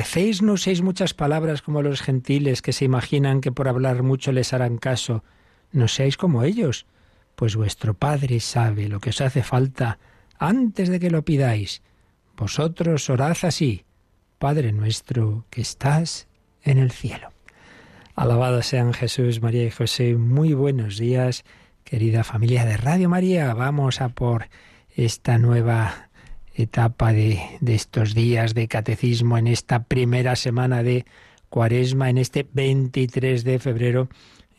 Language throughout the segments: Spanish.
Recéis no uséis muchas palabras como los gentiles que se imaginan que por hablar mucho les harán caso. No seáis como ellos, pues vuestro Padre sabe lo que os hace falta antes de que lo pidáis. Vosotros orad así, Padre nuestro que estás en el cielo. Alabados sean Jesús, María y José. Muy buenos días, querida familia de Radio María. Vamos a por esta nueva etapa de, estos días de catecismo en esta primera semana de Cuaresma, en este 23 de febrero,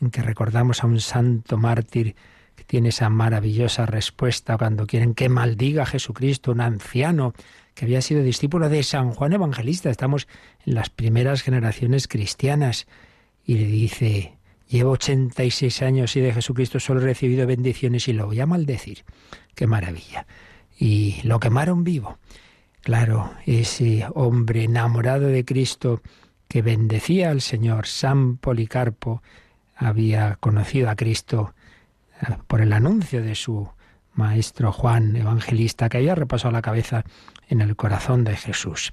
en que recordamos a un santo mártir que tiene esa maravillosa respuesta cuando quieren que maldiga a Jesucristo, un anciano que había sido discípulo de San Juan Evangelista. Estamos en las primeras generaciones cristianas y le dice, llevo 86 años y de Jesucristo solo he recibido bendiciones y lo voy a maldecir. Qué maravilla y lo quemaron vivo. Claro, ese hombre enamorado de Cristo que bendecía al Señor, San Policarpo, había conocido a Cristo eh, por el anuncio de su maestro Juan Evangelista, que había repasado la cabeza en el corazón de Jesús.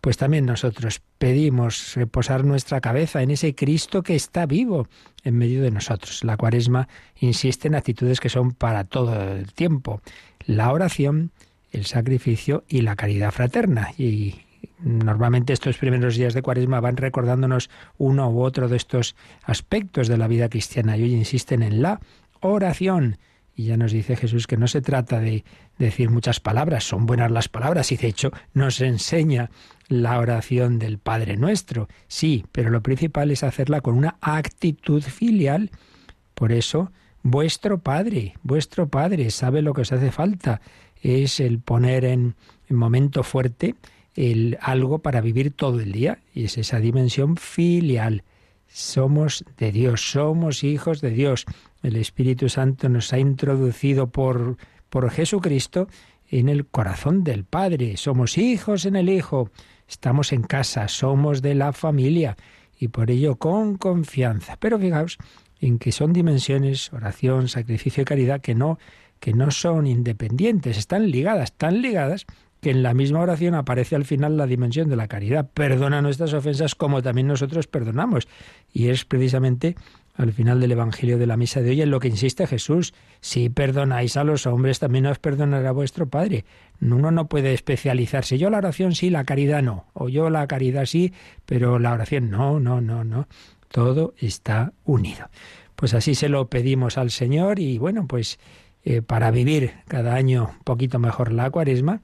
Pues también nosotros pedimos reposar nuestra cabeza en ese Cristo que está vivo en medio de nosotros. La cuaresma insiste en actitudes que son para todo el tiempo la oración, el sacrificio y la caridad fraterna. Y normalmente estos primeros días de Cuaresma van recordándonos uno u otro de estos aspectos de la vida cristiana y hoy insisten en la oración. Y ya nos dice Jesús que no se trata de decir muchas palabras, son buenas las palabras y de hecho nos enseña la oración del Padre Nuestro. Sí, pero lo principal es hacerla con una actitud filial. Por eso, Vuestro Padre, vuestro Padre sabe lo que os hace falta. Es el poner en, momento fuerte el, algo para vivir todo el día. Y es esa dimensión filial. Somos de Dios, somos hijos de Dios. El Espíritu Santo nos ha introducido por, por Jesucristo en el corazón del Padre. Somos hijos en el Hijo. Estamos en casa, somos de la familia y por ello con confianza. Pero fijaos en que son dimensiones, oración, sacrificio y caridad, que no, que no son independientes, están ligadas, tan ligadas que en la misma oración aparece al final la dimensión de la caridad. Perdona nuestras ofensas como también nosotros perdonamos. Y es precisamente al final del Evangelio de la Misa de hoy en lo que insiste Jesús. Si perdonáis a los hombres, también os perdonará vuestro Padre. Uno no puede especializarse. Yo la oración sí, la caridad no. O yo la caridad sí, pero la oración no, no, no, no. Todo está unido. Pues así se lo pedimos al Señor y bueno, pues eh, para vivir cada año un poquito mejor la cuaresma,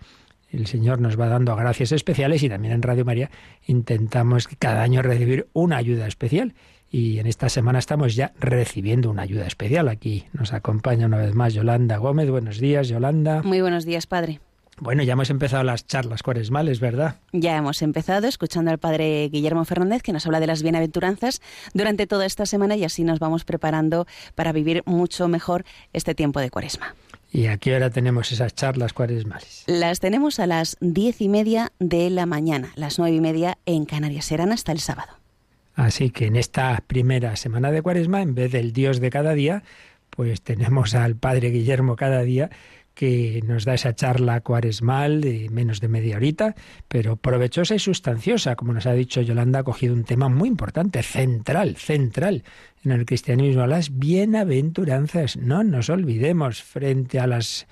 el Señor nos va dando gracias especiales y también en Radio María intentamos cada año recibir una ayuda especial. Y en esta semana estamos ya recibiendo una ayuda especial. Aquí nos acompaña una vez más Yolanda Gómez. Buenos días, Yolanda. Muy buenos días, Padre. Bueno, ya hemos empezado las charlas cuaresmales, ¿verdad? Ya hemos empezado escuchando al padre Guillermo Fernández que nos habla de las bienaventuranzas durante toda esta semana y así nos vamos preparando para vivir mucho mejor este tiempo de cuaresma. ¿Y a qué hora tenemos esas charlas cuaresmales? Las tenemos a las diez y media de la mañana, las nueve y media en Canarias. Serán hasta el sábado. Así que en esta primera semana de cuaresma, en vez del Dios de cada día, pues tenemos al Padre Guillermo cada día que nos da esa charla cuaresmal de menos de media horita, pero provechosa y sustanciosa. Como nos ha dicho Yolanda, ha cogido un tema muy importante, central, central en el cristianismo, las bienaventuranzas. No nos olvidemos frente a las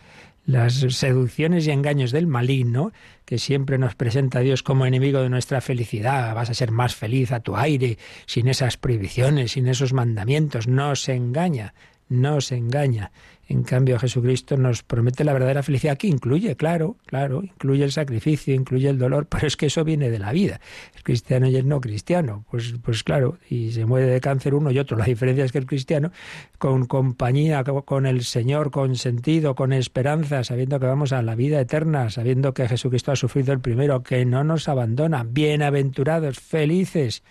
las seducciones y engaños del maligno, que siempre nos presenta a Dios como enemigo de nuestra felicidad, vas a ser más feliz a tu aire, sin esas prohibiciones, sin esos mandamientos, no se engaña, no se engaña. En cambio, Jesucristo nos promete la verdadera felicidad, que incluye, claro, claro, incluye el sacrificio, incluye el dolor, pero es que eso viene de la vida. El cristiano y el no cristiano, pues, pues claro, y se muere de cáncer uno y otro. La diferencia es que el cristiano, con compañía, con el Señor, con sentido, con esperanza, sabiendo que vamos a la vida eterna, sabiendo que Jesucristo ha sufrido el primero, que no nos abandona, bienaventurados, felices,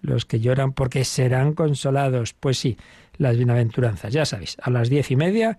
los que lloran porque serán consolados. Pues sí, las bienaventuranzas, ya sabéis, a las diez y media,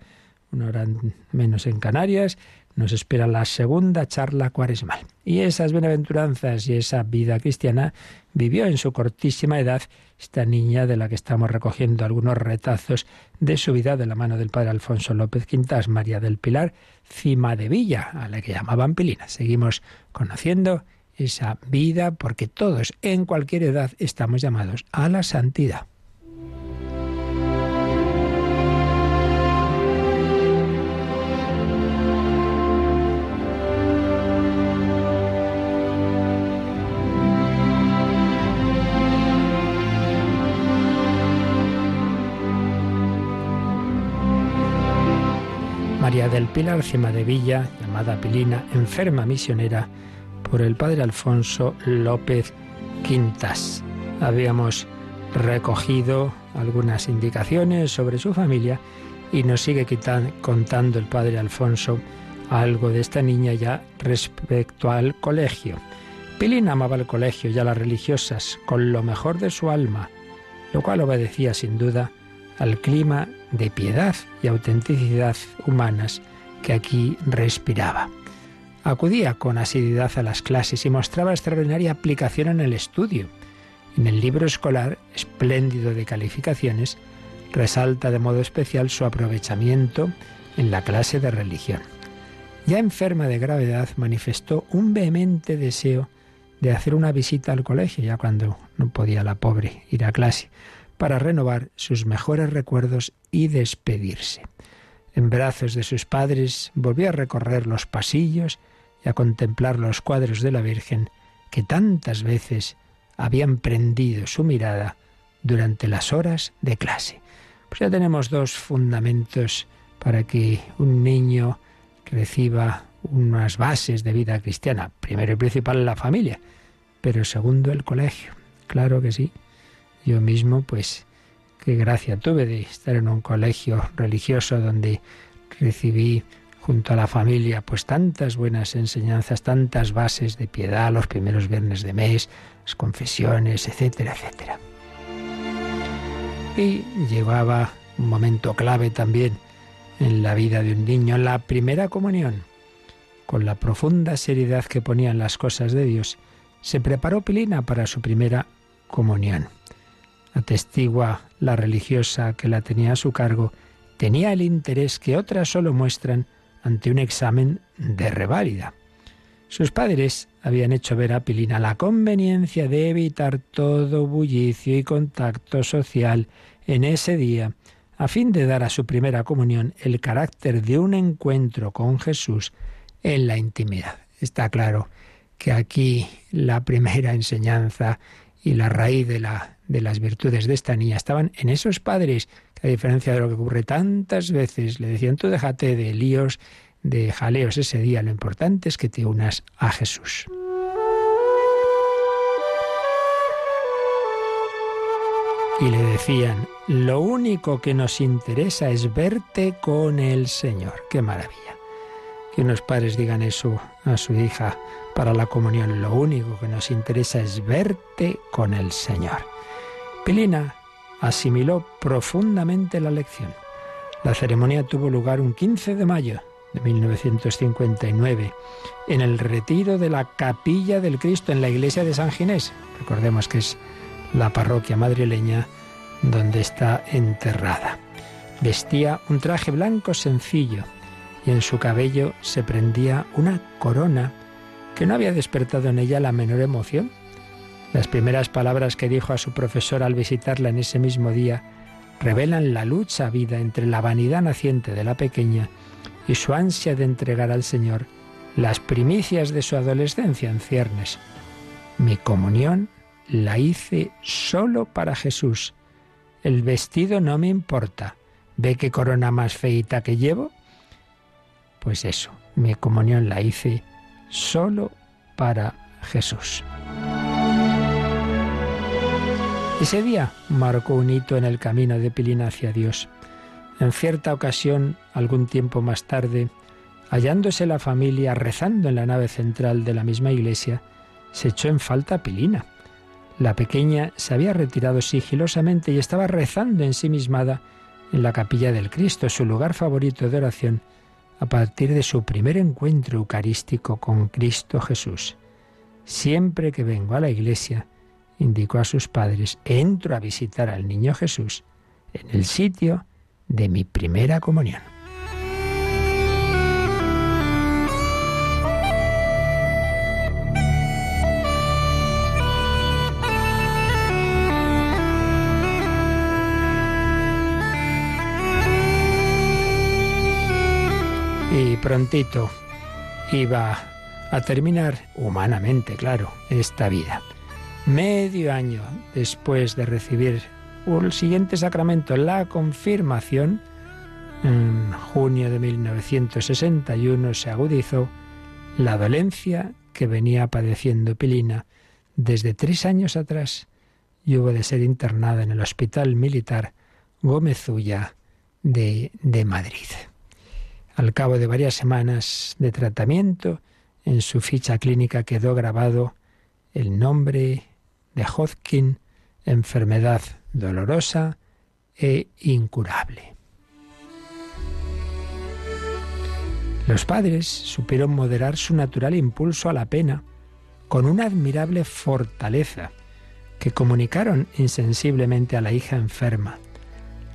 una hora menos en Canarias, nos espera la segunda charla cuaresmal. Y esas bienaventuranzas y esa vida cristiana vivió en su cortísima edad esta niña de la que estamos recogiendo algunos retazos de su vida de la mano del padre Alfonso López Quintas, María del Pilar, Cima de Villa, a la que llamaban Pilina. Seguimos conociendo esa vida porque todos en cualquier edad estamos llamados a la santidad. Del Pilar Cima de Villa, llamada Pilina, enferma misionera por el padre Alfonso López Quintas. Habíamos recogido algunas indicaciones sobre su familia y nos sigue contando el padre Alfonso algo de esta niña ya respecto al colegio. Pilina amaba el colegio y a las religiosas con lo mejor de su alma, lo cual obedecía sin duda al clima de piedad y autenticidad humanas que aquí respiraba. Acudía con asiduidad a las clases y mostraba extraordinaria aplicación en el estudio. En el libro escolar, espléndido de calificaciones, resalta de modo especial su aprovechamiento en la clase de religión. Ya enferma de gravedad, manifestó un vehemente deseo de hacer una visita al colegio, ya cuando no podía la pobre ir a clase, para renovar sus mejores recuerdos y despedirse. En brazos de sus padres volvió a recorrer los pasillos y a contemplar los cuadros de la Virgen que tantas veces habían prendido su mirada durante las horas de clase. Pues ya tenemos dos fundamentos para que un niño reciba unas bases de vida cristiana. Primero y principal la familia, pero segundo el colegio. Claro que sí. Yo mismo, pues, qué gracia tuve de estar en un colegio religioso donde recibí junto a la familia, pues tantas buenas enseñanzas, tantas bases de piedad, los primeros viernes de mes, las confesiones, etcétera, etcétera. Y llevaba un momento clave también en la vida de un niño, la primera comunión. Con la profunda seriedad que ponía en las cosas de Dios, se preparó Pilina para su primera comunión. Atestigua la religiosa que la tenía a su cargo, tenía el interés que otras solo muestran ante un examen de reválida. Sus padres habían hecho ver a Pilina la conveniencia de evitar todo bullicio y contacto social en ese día, a fin de dar a su primera comunión el carácter de un encuentro con Jesús en la intimidad. Está claro que aquí la primera enseñanza y la raíz de, la, de las virtudes de esta niña estaban en esos padres a diferencia de lo que ocurre tantas veces, le decían, tú déjate de líos, de jaleos ese día, lo importante es que te unas a Jesús. Y le decían, lo único que nos interesa es verte con el Señor. Qué maravilla. Que unos padres digan eso a su hija para la comunión. Lo único que nos interesa es verte con el Señor. Pilina asimiló profundamente la lección. La ceremonia tuvo lugar un 15 de mayo de 1959 en el retiro de la Capilla del Cristo en la iglesia de San Ginés. Recordemos que es la parroquia madrileña donde está enterrada. Vestía un traje blanco sencillo y en su cabello se prendía una corona que no había despertado en ella la menor emoción. Las primeras palabras que dijo a su profesor al visitarla en ese mismo día revelan la lucha vida entre la vanidad naciente de la pequeña y su ansia de entregar al Señor las primicias de su adolescencia en ciernes. Mi comunión la hice solo para Jesús. El vestido no me importa. ¿Ve qué corona más feita que llevo? Pues eso, mi comunión la hice solo para Jesús. Ese día marcó un hito en el camino de Pilina hacia Dios. En cierta ocasión, algún tiempo más tarde, hallándose la familia rezando en la nave central de la misma iglesia, se echó en falta Pilina. La pequeña se había retirado sigilosamente y estaba rezando ensimismada en la capilla del Cristo, su lugar favorito de oración, a partir de su primer encuentro eucarístico con Cristo Jesús. Siempre que vengo a la iglesia, indicó a sus padres, entro a visitar al niño Jesús en el sitio de mi primera comunión. Y prontito iba a terminar, humanamente, claro, esta vida. Medio año después de recibir el siguiente sacramento, la confirmación, en junio de 1961 se agudizó la dolencia que venía padeciendo Pilina desde tres años atrás y hubo de ser internada en el Hospital Militar Gómez Ulla de, de Madrid. Al cabo de varias semanas de tratamiento, en su ficha clínica quedó grabado el nombre de Hodgkin, enfermedad dolorosa e incurable. Los padres supieron moderar su natural impulso a la pena con una admirable fortaleza que comunicaron insensiblemente a la hija enferma.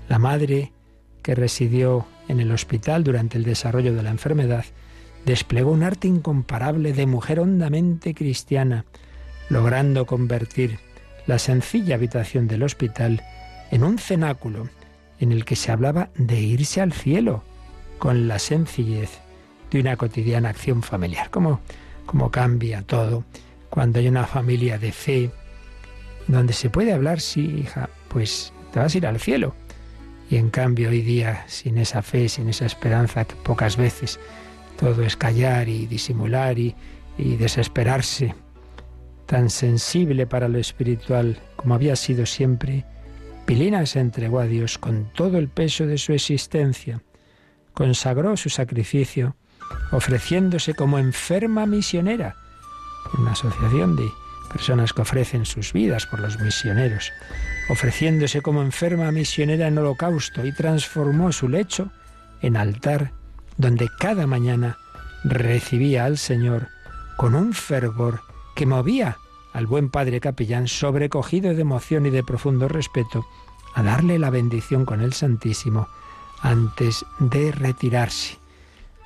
La madre, que residió en el hospital durante el desarrollo de la enfermedad, desplegó un arte incomparable de mujer hondamente cristiana, logrando convertir la sencilla habitación del hospital en un cenáculo en el que se hablaba de irse al cielo con la sencillez de una cotidiana acción familiar. ¿Cómo, cómo cambia todo cuando hay una familia de fe donde se puede hablar, sí, hija, pues te vas a ir al cielo. Y en cambio hoy día, sin esa fe, sin esa esperanza, que pocas veces todo es callar y disimular y, y desesperarse, tan sensible para lo espiritual como había sido siempre, Pilina se entregó a Dios con todo el peso de su existencia, consagró su sacrificio, ofreciéndose como enferma misionera, una asociación de personas que ofrecen sus vidas por los misioneros, ofreciéndose como enferma misionera en holocausto y transformó su lecho en altar donde cada mañana recibía al Señor con un fervor que movía al buen padre capellán, sobrecogido de emoción y de profundo respeto, a darle la bendición con el Santísimo antes de retirarse.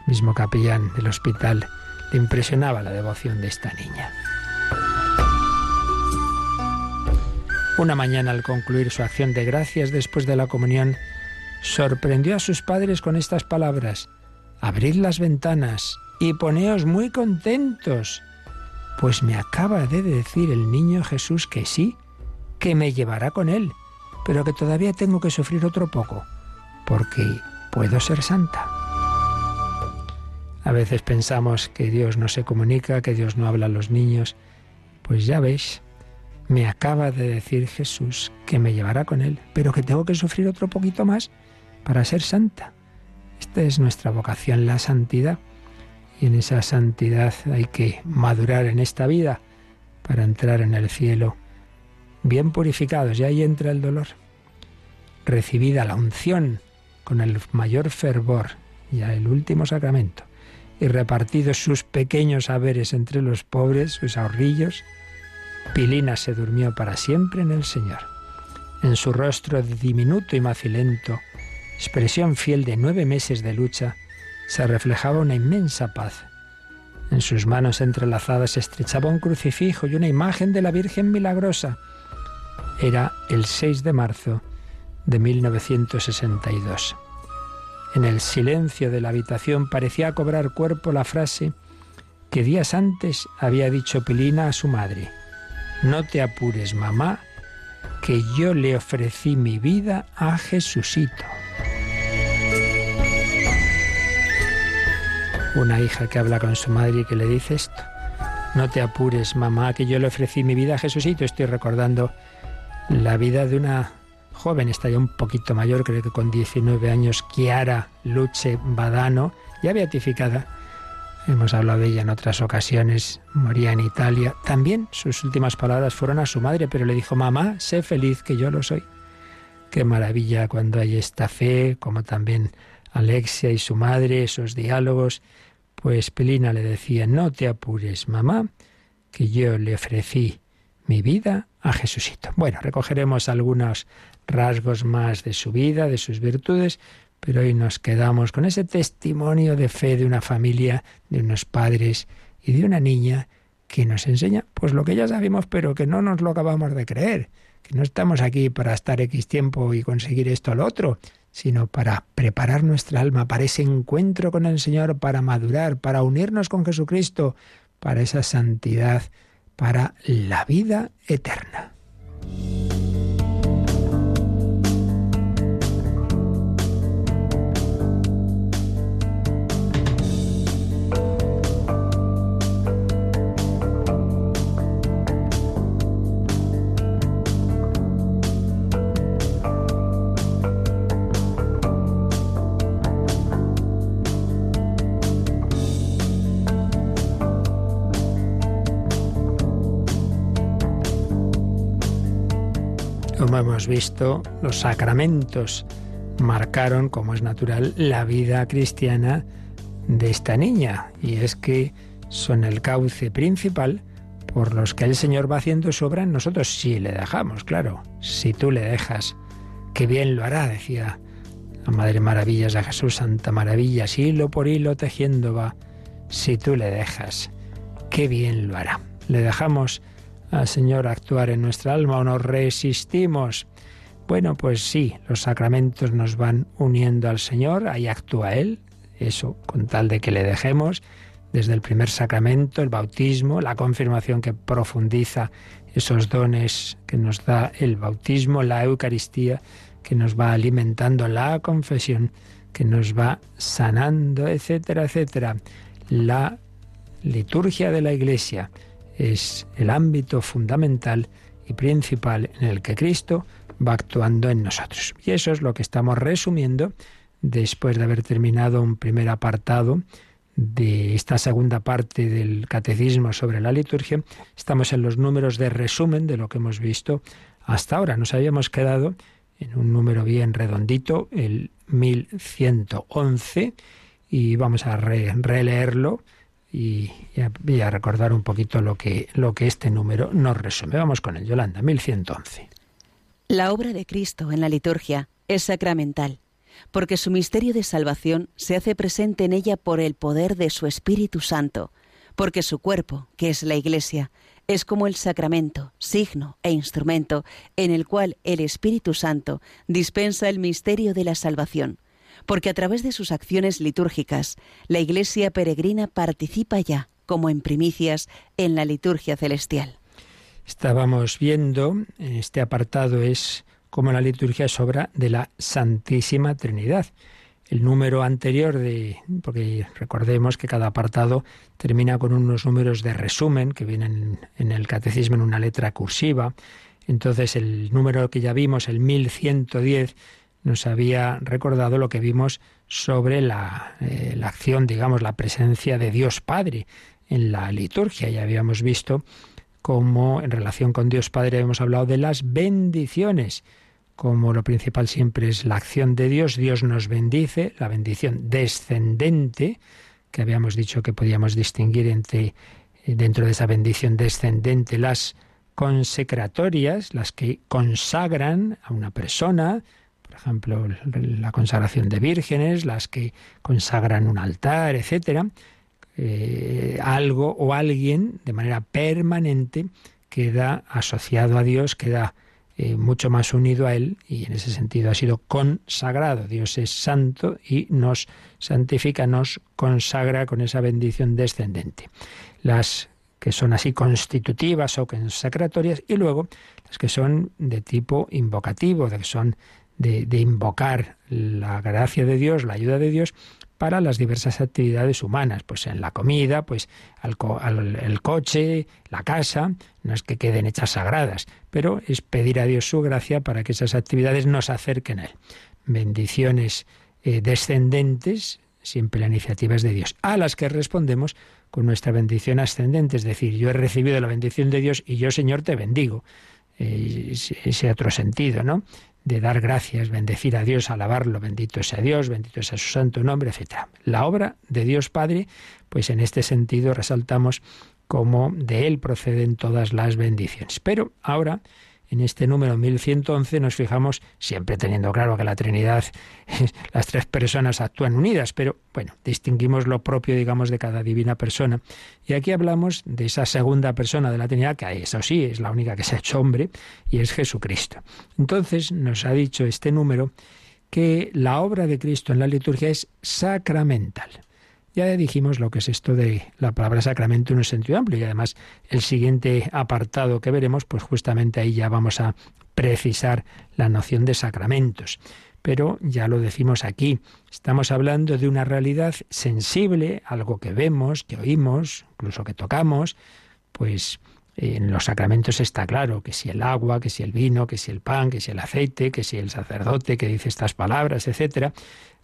El mismo capellán del hospital le impresionaba la devoción de esta niña. Una mañana al concluir su acción de gracias después de la comunión, sorprendió a sus padres con estas palabras, Abrid las ventanas y poneos muy contentos, pues me acaba de decir el niño Jesús que sí, que me llevará con él, pero que todavía tengo que sufrir otro poco, porque puedo ser santa. A veces pensamos que Dios no se comunica, que Dios no habla a los niños. Pues ya veis, me acaba de decir Jesús que me llevará con él, pero que tengo que sufrir otro poquito más para ser santa. Esta es nuestra vocación, la santidad. Y en esa santidad hay que madurar en esta vida para entrar en el cielo bien purificados. Y ahí entra el dolor. Recibida la unción con el mayor fervor, ya el último sacramento, y repartidos sus pequeños saberes entre los pobres, sus ahorrillos, Pilina se durmió para siempre en el Señor. En su rostro diminuto y macilento, expresión fiel de nueve meses de lucha, se reflejaba una inmensa paz. En sus manos entrelazadas estrechaba un crucifijo y una imagen de la Virgen Milagrosa. Era el 6 de marzo de 1962. En el silencio de la habitación parecía cobrar cuerpo la frase que días antes había dicho Pilina a su madre. No te apures, mamá, que yo le ofrecí mi vida a Jesucito. Una hija que habla con su madre y que le dice esto. No te apures, mamá, que yo le ofrecí mi vida a Jesucito. Estoy recordando la vida de una joven, está ya un poquito mayor, creo que con 19 años, Chiara Luce Badano, ya beatificada, hemos hablado de ella en otras ocasiones, moría en Italia. También sus últimas palabras fueron a su madre, pero le dijo, mamá, sé feliz que yo lo soy. Qué maravilla cuando hay esta fe, como también Alexia y su madre, esos diálogos. Pues Pelina le decía, no te apures, mamá, que yo le ofrecí mi vida a Jesucito. Bueno, recogeremos algunos rasgos más de su vida, de sus virtudes, pero hoy nos quedamos con ese testimonio de fe de una familia, de unos padres y de una niña que nos enseña pues lo que ya sabemos, pero que no nos lo acabamos de creer, no estamos aquí para estar X tiempo y conseguir esto o lo otro, sino para preparar nuestra alma para ese encuentro con el Señor, para madurar, para unirnos con Jesucristo, para esa santidad, para la vida eterna. Hemos visto, los sacramentos marcaron, como es natural, la vida cristiana de esta niña. Y es que son el cauce principal por los que el Señor va haciendo su obra en nosotros, si le dejamos, claro. Si tú le dejas, qué bien lo hará, decía la Madre Maravillas de Jesús, Santa Maravillas, hilo por hilo tejiendo va. Si tú le dejas, qué bien lo hará. Le dejamos al Señor actuar en nuestra alma o nos resistimos. Bueno, pues sí, los sacramentos nos van uniendo al Señor, ahí actúa Él, eso con tal de que le dejemos desde el primer sacramento, el bautismo, la confirmación que profundiza esos dones que nos da el bautismo, la Eucaristía que nos va alimentando, la confesión que nos va sanando, etcétera, etcétera. La liturgia de la Iglesia es el ámbito fundamental y principal en el que Cristo va actuando en nosotros. Y eso es lo que estamos resumiendo después de haber terminado un primer apartado de esta segunda parte del catecismo sobre la liturgia. Estamos en los números de resumen de lo que hemos visto hasta ahora. Nos habíamos quedado en un número bien redondito, el 1111, y vamos a releerlo y, a, recordar un poquito lo que, lo que este número nos resume. Vamos con el Yolanda, 1111. La obra de Cristo en la liturgia es sacramental, porque su misterio de salvación se hace presente en ella por el poder de su Espíritu Santo, porque su cuerpo, que es la Iglesia, es como el sacramento, signo e instrumento en el cual el Espíritu Santo dispensa el misterio de la salvación porque a través de sus acciones litúrgicas, la Iglesia peregrina participa ya, como en primicias, en la liturgia celestial. Estábamos viendo, en este apartado es como la liturgia es obra de la Santísima Trinidad. El número anterior de, porque recordemos que cada apartado termina con unos números de resumen que vienen en el catecismo en una letra cursiva. Entonces el número que ya vimos, el 1110, nos había recordado lo que vimos sobre la, eh, la, acción, digamos, la presencia de Dios Padre en la liturgia. Ya habíamos visto cómo en relación con Dios Padre hemos hablado de las bendiciones. Como lo principal siempre es la acción de Dios, Dios nos bendice, la bendición descendente, que habíamos dicho que podíamos distinguir entre dentro de esa bendición descendente las consecratorias, las que consagran a una persona, ejemplo, la consagración de vírgenes, las que consagran un altar, etcétera, eh, algo o alguien de manera permanente queda asociado a Dios, queda eh, mucho más unido a Él y en ese sentido ha sido consagrado. Dios es santo y nos santifica, nos consagra con esa bendición descendente. Las que son así constitutivas o consacratorias y luego las que son de tipo invocativo, de que son de, invocar la gracia de Dios, la ayuda de Dios para las diversas actividades humanas, pues en la comida, pues el coche, la casa, no es que queden hechas sagradas, pero es pedir a Dios su gracia para que esas actividades nos acerquen a Él. Bendiciones eh, descendentes siempre la iniciativa es de Dios, a las que respondemos con nuestra bendición ascendente, es decir, yo he recibido la bendición de Dios y yo, Señor, te bendigo. Eh, ese otro sentido, ¿no? De dar gracias, bendecir a Dios, alabarlo, bendito sea Dios, bendito sea su santo nombre, etc. La obra de Dios Padre, pues en este sentido resaltamos cómo de Él proceden todas las bendiciones. Pero ahora en este número 1111 nos fijamos, siempre teniendo claro que la Trinidad, las tres personas actúan unidas, pero bueno, distinguimos lo propio, digamos, de cada divina persona. Y aquí hablamos de esa segunda persona de la Trinidad, que eso sí, es la única que se ha hecho hombre, y es Jesucristo. Entonces nos ha dicho este número que la obra de Cristo en la liturgia es sacramental. Ya dijimos lo que es esto de la palabra sacramento en un sentido amplio y además el siguiente apartado que veremos, pues justamente ahí ya vamos a precisar la noción de sacramentos. Pero ya lo decimos aquí, estamos hablando de una realidad sensible, algo que vemos, que oímos, incluso que tocamos, pues en los sacramentos está claro que si el agua, que si el vino, que si el pan, que si el aceite, que si el sacerdote que dice estas palabras, etcétera,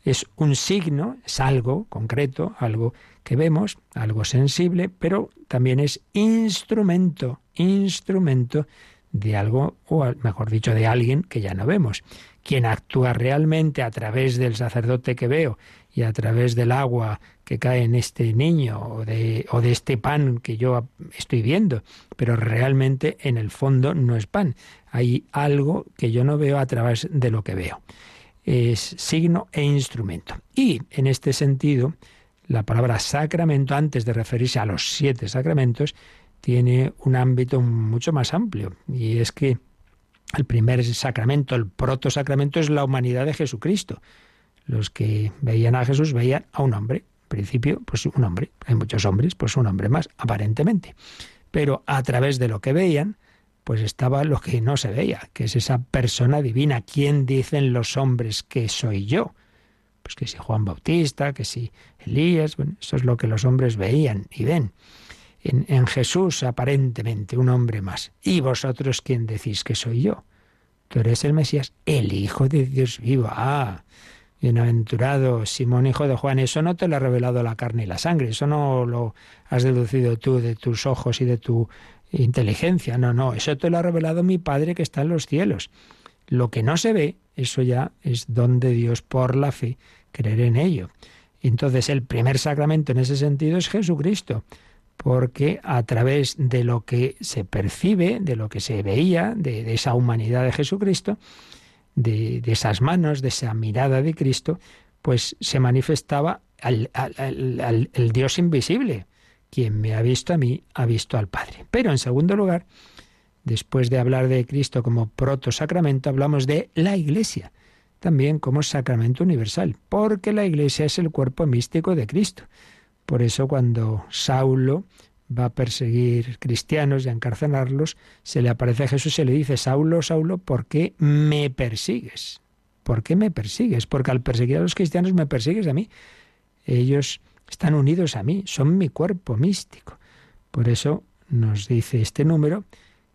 es un signo, es algo concreto, algo que vemos, algo sensible, pero también es instrumento, instrumento de algo, o mejor dicho, de alguien que ya no vemos. Quien actúa realmente a través del sacerdote que veo y a través del agua que cae en este niño o de, o de este pan que yo estoy viendo, pero realmente en el fondo no es pan. Hay algo que yo no veo a través de lo que veo es signo e instrumento. Y en este sentido, la palabra sacramento, antes de referirse a los siete sacramentos, tiene un ámbito mucho más amplio. Y es que el primer sacramento, el proto-sacramento, es la humanidad de Jesucristo. Los que veían a Jesús veían a un hombre. En principio, pues un hombre. Hay muchos hombres, pues un hombre más, aparentemente. Pero a través de lo que veían, pues estaba lo que no se veía, que es esa persona divina. ¿Quién dicen los hombres que soy yo? Pues que si Juan Bautista, que si Elías, bueno, eso es lo que los hombres veían y ven. En, en Jesús, aparentemente, un hombre más. ¿Y vosotros quién decís que soy yo? Tú eres el Mesías, el Hijo de Dios vivo. Ah, bienaventurado Simón, hijo de Juan. Eso no te lo ha revelado la carne y la sangre, eso no lo has deducido tú de tus ojos y de tu inteligencia. No, no, eso te lo ha revelado mi Padre que está en los cielos. Lo que no se ve, eso ya es don de Dios por la fe, creer en ello. Entonces el primer sacramento en ese sentido es Jesucristo, porque a través de lo que se percibe, de lo que se veía, de, esa humanidad de Jesucristo, de, esas manos, de esa mirada de Cristo, pues se manifestaba el Dios invisible, quien me ha visto a mí, ha visto al Padre. Pero en segundo lugar, después de hablar de Cristo como proto-sacramento, hablamos de la Iglesia, también como sacramento universal, porque la Iglesia es el cuerpo místico de Cristo. Por eso cuando Saulo va a perseguir cristianos y a encarcelarlos, se le aparece a Jesús y le dice, Saulo, Saulo, ¿por qué me persigues? ¿Por qué me persigues? Porque al perseguir a los cristianos me persigues a mí. Ellos están unidos a mí, son mi cuerpo místico. Por eso nos dice este número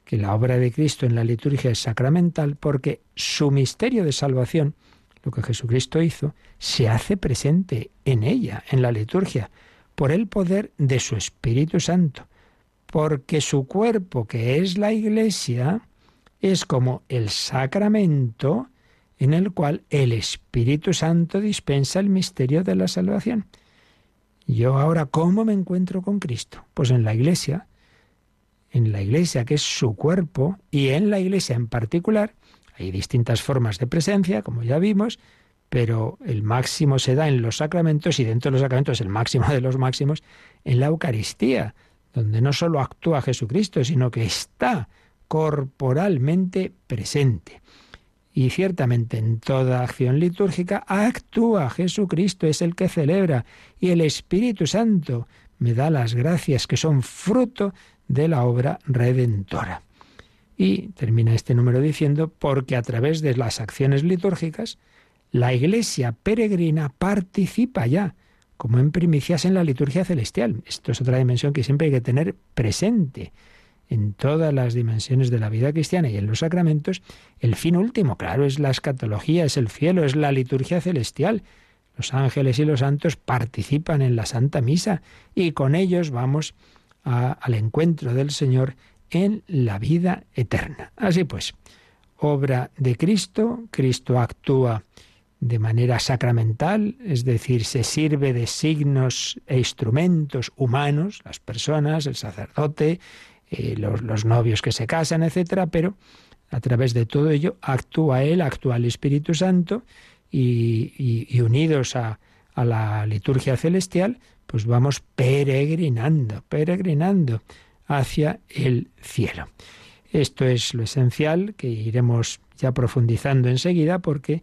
que la obra de Cristo en la liturgia es sacramental porque su misterio de salvación, lo que Jesucristo hizo, se hace presente en ella, en la liturgia, por el poder de su Espíritu Santo, porque su cuerpo, que es la Iglesia, es como el sacramento en el cual el Espíritu Santo dispensa el misterio de la salvación. Yo ahora, ¿cómo me encuentro con Cristo? Pues en la iglesia, en la iglesia que es su cuerpo, y en la iglesia en particular, hay distintas formas de presencia, como ya vimos, pero el máximo se da en los sacramentos y dentro de los sacramentos el máximo de los máximos en la Eucaristía, donde no solo actúa Jesucristo, sino que está corporalmente presente. Y ciertamente en toda acción litúrgica actúa Jesucristo, es el que celebra, y el Espíritu Santo me da las gracias que son fruto de la obra redentora. Y termina este número diciendo, porque a través de las acciones litúrgicas, la Iglesia peregrina participa ya, como en primicias en la liturgia celestial. Esto es otra dimensión que siempre hay que tener presente en todas las dimensiones de la vida cristiana y en los sacramentos, el fin último, claro, es la escatología, es el cielo, es la liturgia celestial. Los ángeles y los santos participan en la Santa Misa y con ellos vamos al encuentro del Señor en la vida eterna. Así pues, obra de Cristo, Cristo actúa de manera sacramental, es decir, se sirve de signos e instrumentos humanos, las personas, el sacerdote, eh, los, novios que se casan, etcétera, pero a través de todo ello actúa Él, actúa el Espíritu Santo y, unidos a, a la liturgia celestial, pues vamos peregrinando, peregrinando hacia el cielo. Esto es lo esencial que iremos ya profundizando enseguida porque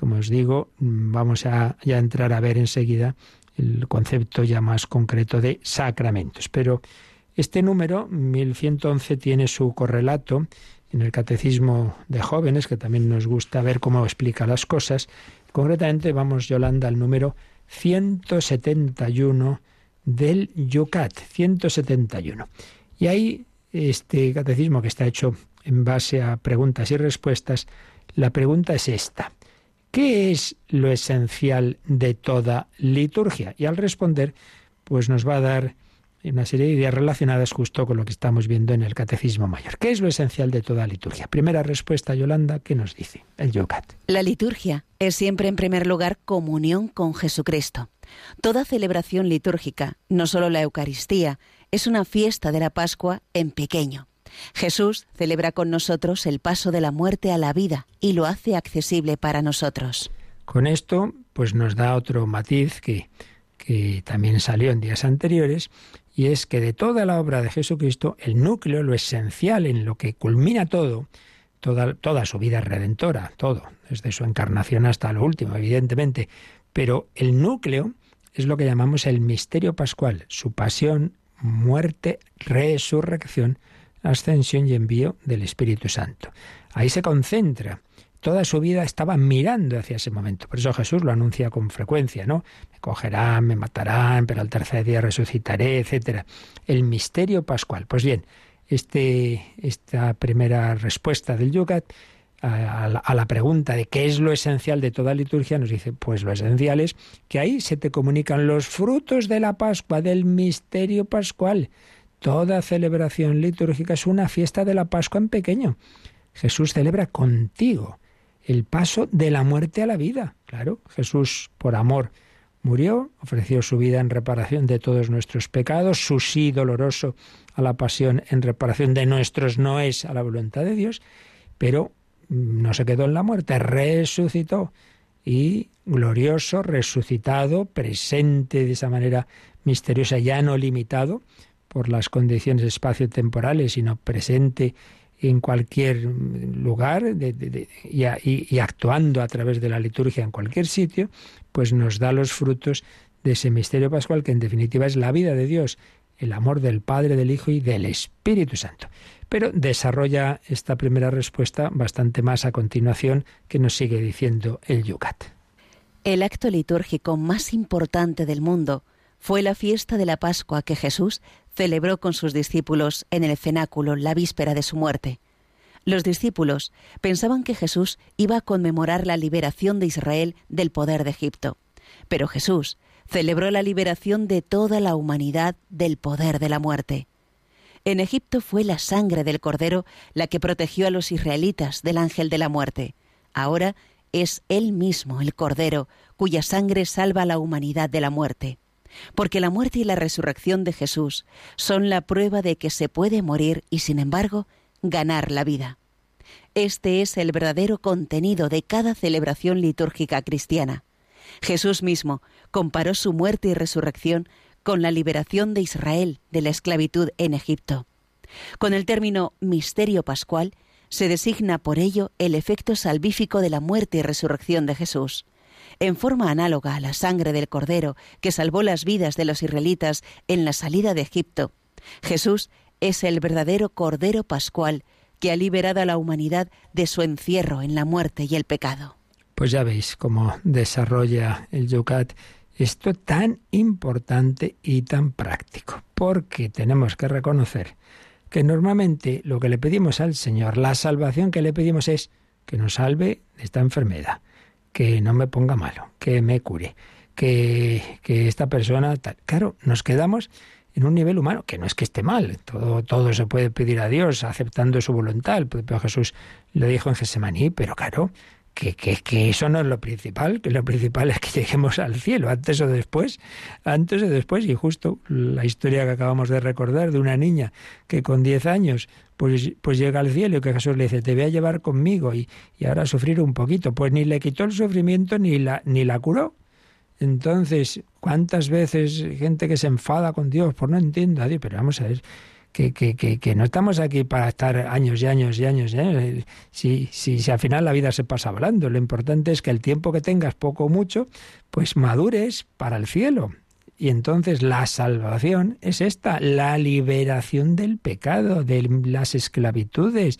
como os digo, vamos a ya entrar a ver enseguida el concepto ya más concreto de sacramentos. Pero este número, 1111, tiene su correlato en el Catecismo de Jóvenes, que también nos gusta ver cómo explica las cosas. Concretamente, vamos, Yolanda, al número 171 del Yucat, 171. Y ahí, este catecismo que está hecho en base a preguntas y respuestas, la pregunta es esta. ¿Qué es lo esencial de toda liturgia? Y al responder, pues nos va a dar una serie de ideas relacionadas justo con lo que estamos viendo en el Catecismo Mayor. ¿Qué es lo esencial de toda liturgia? Primera respuesta, Yolanda, ¿qué nos dice el Yogat? La liturgia es siempre, en primer lugar, comunión con Jesucristo. Toda celebración litúrgica, no solo la Eucaristía, es una fiesta de la Pascua en pequeño. Jesús celebra con nosotros el paso de la muerte a la vida y lo hace accesible para nosotros. Con esto, pues nos da otro matiz que, que también salió en días anteriores, y es que de toda la obra de Jesucristo, el núcleo, lo esencial, en lo que culmina todo, toda, toda su vida redentora, todo, desde su encarnación hasta lo último, evidentemente, pero el núcleo es lo que llamamos el misterio pascual, su pasión, muerte, resurrección ascensión y envío del Espíritu Santo. Ahí se concentra. Toda su vida estaba mirando hacia ese momento. Por eso Jesús lo anuncia con frecuencia, ¿no? Me cogerán, me matarán, pero al tercer día resucitaré, etcétera. El misterio pascual. Pues bien, este, esta primera respuesta del Yucat a, a, la pregunta de qué es lo esencial de toda liturgia, nos dice, pues lo esencial es que ahí se te comunican los frutos de la Pascua, del misterio pascual. Toda celebración litúrgica es una fiesta de la Pascua en pequeño. Jesús celebra contigo el paso de la muerte a la vida. Claro, Jesús por amor murió, ofreció su vida en reparación de todos nuestros pecados, su sí doloroso a la pasión en reparación de nuestros no es a la voluntad de Dios, pero no se quedó en la muerte, resucitó y glorioso, resucitado, presente de esa manera misteriosa, ya no limitado, por las condiciones espacio-temporales, sino presente en cualquier lugar y, actuando a través de la liturgia en cualquier sitio, pues nos da los frutos de ese misterio pascual que en definitiva es la vida de Dios, el amor del Padre, del Hijo y del Espíritu Santo. Pero desarrolla esta primera respuesta bastante más a continuación que nos sigue diciendo el Yucat. El acto litúrgico más importante del mundo fue la fiesta de la Pascua que Jesús celebró con sus discípulos en el cenáculo la víspera de su muerte. Los discípulos pensaban que Jesús iba a conmemorar la liberación de Israel del poder de Egipto, pero Jesús celebró la liberación de toda la humanidad del poder de la muerte. En Egipto fue la sangre del Cordero la que protegió a los israelitas del ángel de la muerte. Ahora es Él mismo, el Cordero, cuya sangre salva a la humanidad de la muerte porque la muerte y la resurrección de Jesús son la prueba de que se puede morir y, sin embargo, ganar la vida. Este es el verdadero contenido de cada celebración litúrgica cristiana. Jesús mismo comparó su muerte y resurrección con la liberación de Israel de la esclavitud en Egipto. Con el término misterio pascual se designa por ello el efecto salvífico de la muerte y resurrección de Jesús en forma análoga a la sangre del Cordero que salvó las vidas de los israelitas en la salida de Egipto. Jesús es el verdadero Cordero Pascual que ha liberado a la humanidad de su encierro en la muerte y el pecado. Pues ya veis cómo desarrolla el Yucat esto tan importante y tan práctico, porque tenemos que reconocer que normalmente lo que le pedimos al Señor, la salvación que le pedimos es que nos salve de esta enfermedad, que no me ponga malo, que me cure, que, que esta persona tal. Claro, nos quedamos en un nivel humano, que no es que esté mal, todo, todo se puede pedir a Dios aceptando su voluntad. Propio Jesús lo dijo en Gesemaní, pero claro, que, que, eso no es lo principal, que lo principal es que lleguemos al cielo, antes o después, antes o después, y justo la historia que acabamos de recordar de una niña que con 10 años pues, pues llega al cielo y que Jesús le dice, te voy a llevar conmigo y, y ahora sufrir un poquito, pues ni le quitó el sufrimiento ni la, ni la curó. Entonces, ¿cuántas veces gente que se enfada con Dios por no entiendo Dios? Pero vamos a ver, que, que, que, que, no estamos aquí para estar años y años y años. ¿eh? Si, si, si, al final la vida se pasa hablando, lo importante es que el tiempo que tengas, poco o mucho, pues madures para el cielo. Y entonces la salvación es esta, la liberación del pecado, de las esclavitudes,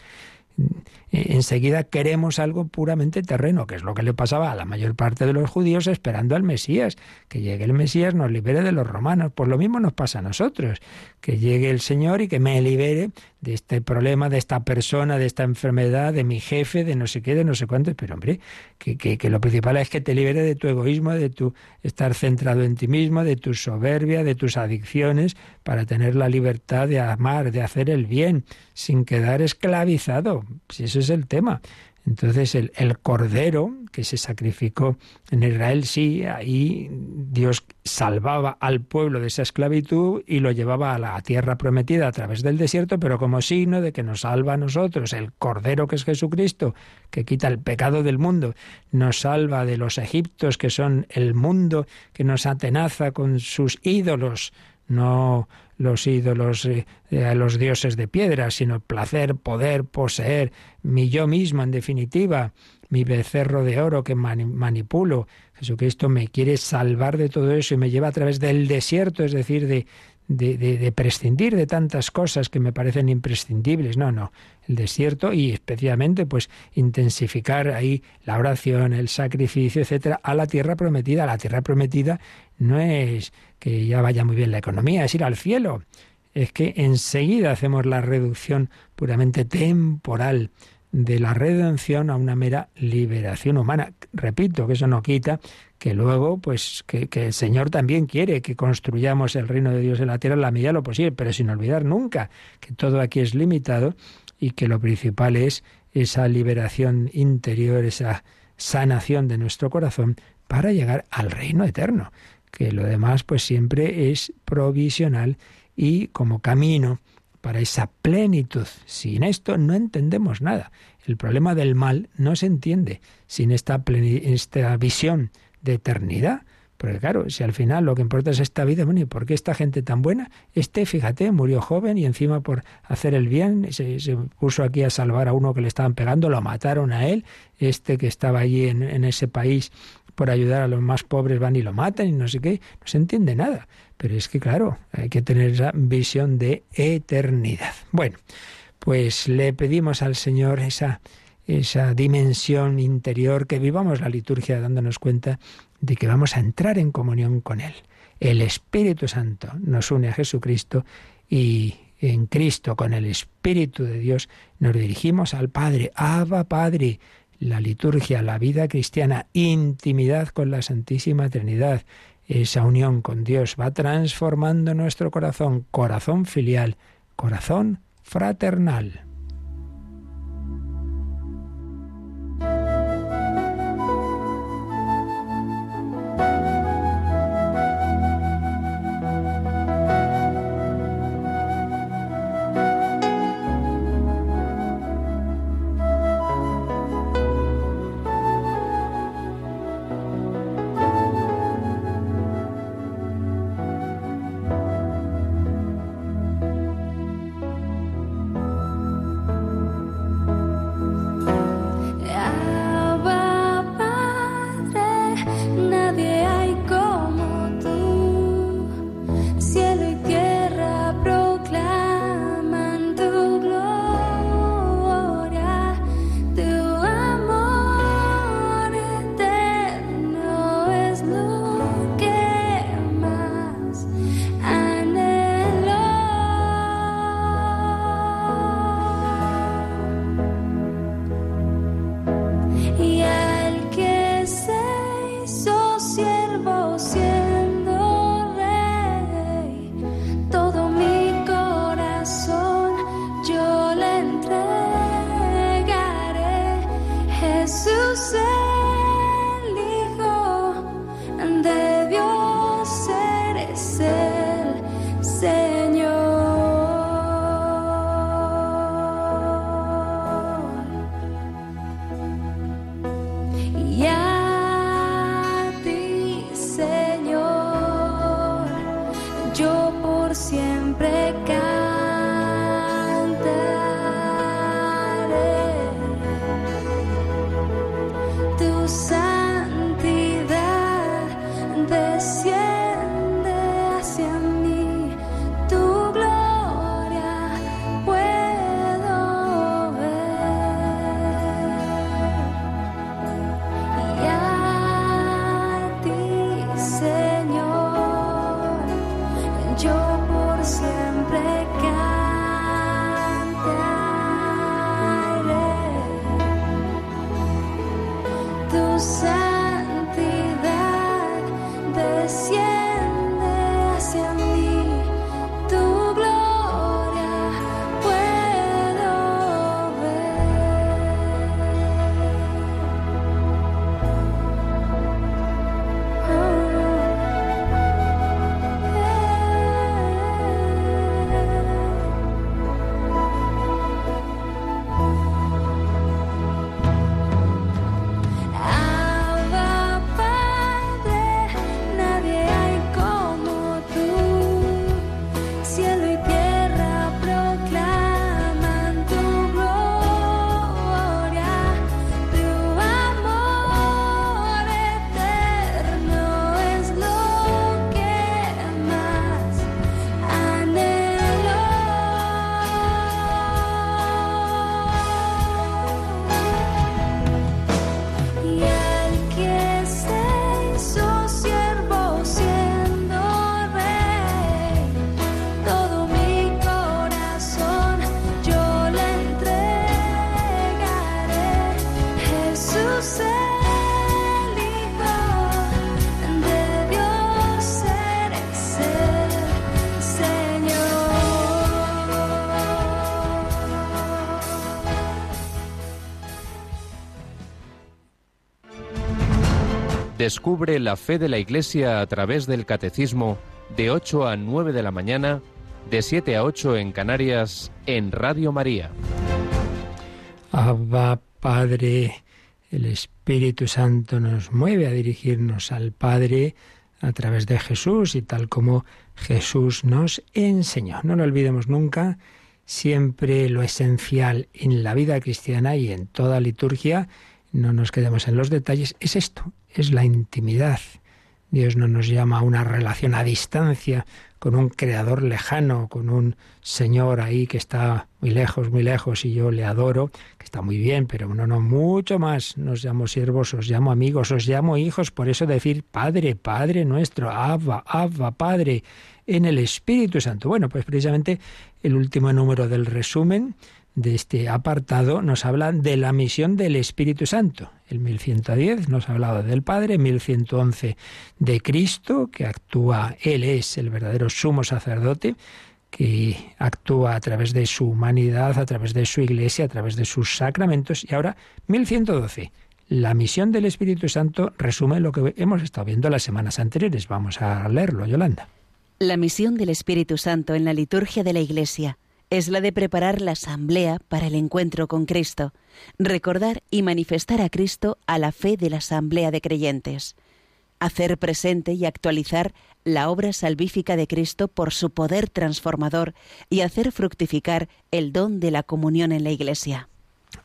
enseguida queremos algo puramente terreno, que es lo que le pasaba a la mayor parte de los judíos esperando al Mesías, que llegue el Mesías, nos libere de los romanos. Pues lo mismo nos pasa a nosotros, que llegue el Señor y que me libere de este problema, de esta persona, de esta enfermedad, de mi jefe, de no sé qué, de no sé cuánto. Pero hombre, que, que, que lo principal es que te libere de tu egoísmo, de tu estar centrado en ti mismo, de tu soberbia, de tus adicciones, para tener la libertad de amar, de hacer el bien, sin quedar esclavizado. Si eso es el tema. Entonces el, el, cordero que se sacrificó en Israel, sí, ahí Dios salvaba al pueblo de esa esclavitud y lo llevaba a la tierra prometida a través del desierto, pero como signo de que nos salva a nosotros, el cordero que es Jesucristo, que quita el pecado del mundo, nos salva de los egiptos que son el mundo que nos atenaza con sus ídolos, no los ídolos, eh, a los dioses de piedra, sino placer, poder, poseer, mi yo mismo, en definitiva, mi becerro de oro que manipulo. Jesucristo me quiere salvar de todo eso y me lleva a través del desierto, es decir, de, de, de, prescindir de tantas cosas que me parecen imprescindibles. No, no. El desierto y especialmente, pues, intensificar ahí la oración, el sacrificio, etcétera, a la tierra prometida. La tierra prometida no es que ya vaya muy bien la economía, es ir al cielo. Es que enseguida hacemos la reducción puramente temporal de la redención a una mera liberación humana. Repito que eso no quita que luego, pues, que, el Señor también quiere que construyamos el reino de Dios en la tierra en la medida de lo posible, pero sin olvidar nunca que todo aquí es limitado y que lo principal es esa liberación interior, esa sanación de nuestro corazón para llegar al reino eterno que lo demás pues siempre es provisional y como camino para esa plenitud. Sin esto no entendemos nada. El problema del mal no se entiende sin esta, esta visión de eternidad. Porque claro, si al final lo que importa es esta vida, bueno, ¿y por qué esta gente tan buena? Este, fíjate, murió joven y encima por hacer el bien se, se puso aquí a salvar a uno que le estaban pegando, lo mataron a él, este que estaba allí en, en ese país por ayudar a los más pobres van y lo matan y no sé qué, no se entiende nada. Pero es que, claro, hay que tener esa visión de eternidad. Bueno, pues le pedimos al Señor esa, esa dimensión interior, que vivamos la liturgia dándonos cuenta de que vamos a entrar en comunión con Él. El Espíritu Santo nos une a Jesucristo y en Cristo, con el Espíritu de Dios, nos dirigimos al Padre. Abba Padre, la liturgia, la vida cristiana, intimidad con la Santísima Trinidad, esa unión con Dios va transformando nuestro corazón, corazón filial, corazón fraternal. Descubre la fe de la Iglesia a través del Catecismo de 8 a 9 de la mañana, de 7 a 8 en Canarias, en Radio María. Abba, Padre, el Espíritu Santo nos mueve a dirigirnos al Padre a través de Jesús y tal como Jesús nos enseñó. No lo olvidemos nunca, siempre lo esencial en la vida cristiana y en toda liturgia no nos quedemos en los detalles, es esto, es la intimidad. Dios no nos llama a una relación a distancia con un creador lejano, con un Señor ahí que está muy lejos, muy lejos y yo le adoro, que está muy bien, pero no, no, mucho más. Nos llamo siervos, os llamo amigos, os llamo hijos, por eso decir Padre, Padre nuestro, Abba, Abba, Padre, en el Espíritu Santo. Bueno, pues precisamente el último número del resumen de este apartado nos habla de la misión del Espíritu Santo. El 1110 nos ha hablado del Padre, 1111 de Cristo, que actúa, Él es el verdadero sumo sacerdote, que actúa a través de su humanidad, a través de su iglesia, a través de sus sacramentos. Y ahora, 1112. La misión del Espíritu Santo resume lo que hemos estado viendo las semanas anteriores. Vamos a leerlo, Yolanda. La misión del Espíritu Santo en la liturgia de la Iglesia es la de preparar la asamblea para el encuentro con Cristo, recordar y manifestar a Cristo a la fe de la asamblea de creyentes, hacer presente y actualizar la obra salvífica de Cristo por su poder transformador y hacer fructificar el don de la comunión en la Iglesia.